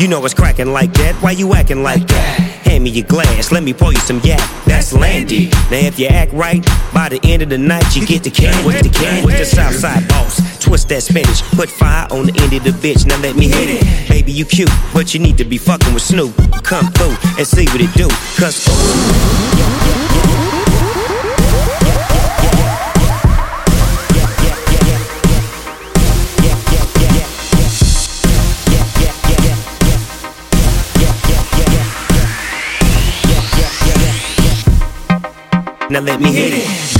You know it's cracking like that. Why you acting like that? Hand me your glass, let me pour you some yak. That's Landy. Now if you act right, by the end of the night you get the can with the can with the Southside boss. Twist that spinach, put fire on the end of the bitch. Now let me hit it. Baby, you cute, but you need to be fucking with Snoop. Come through and see what it do. Cause ooh, Now let me hit it.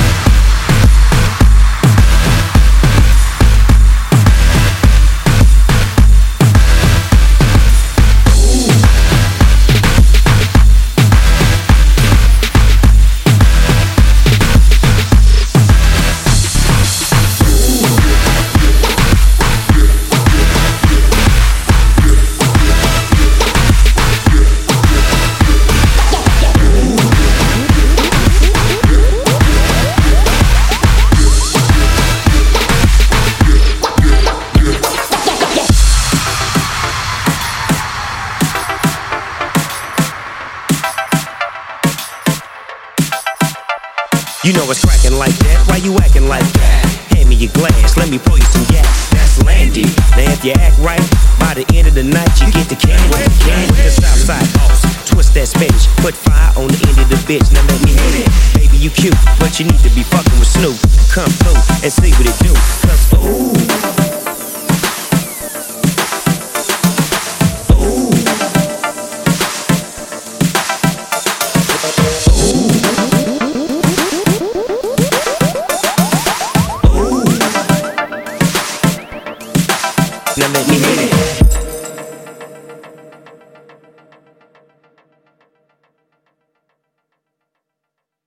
the end of the night you get the candy. Candy, the Southside boss. Twist that spinach, put fire on the end of the bitch. Now let me hit it. Baby, you cute, but you need to be fucking with Snoop. Come through and see what it do. Cause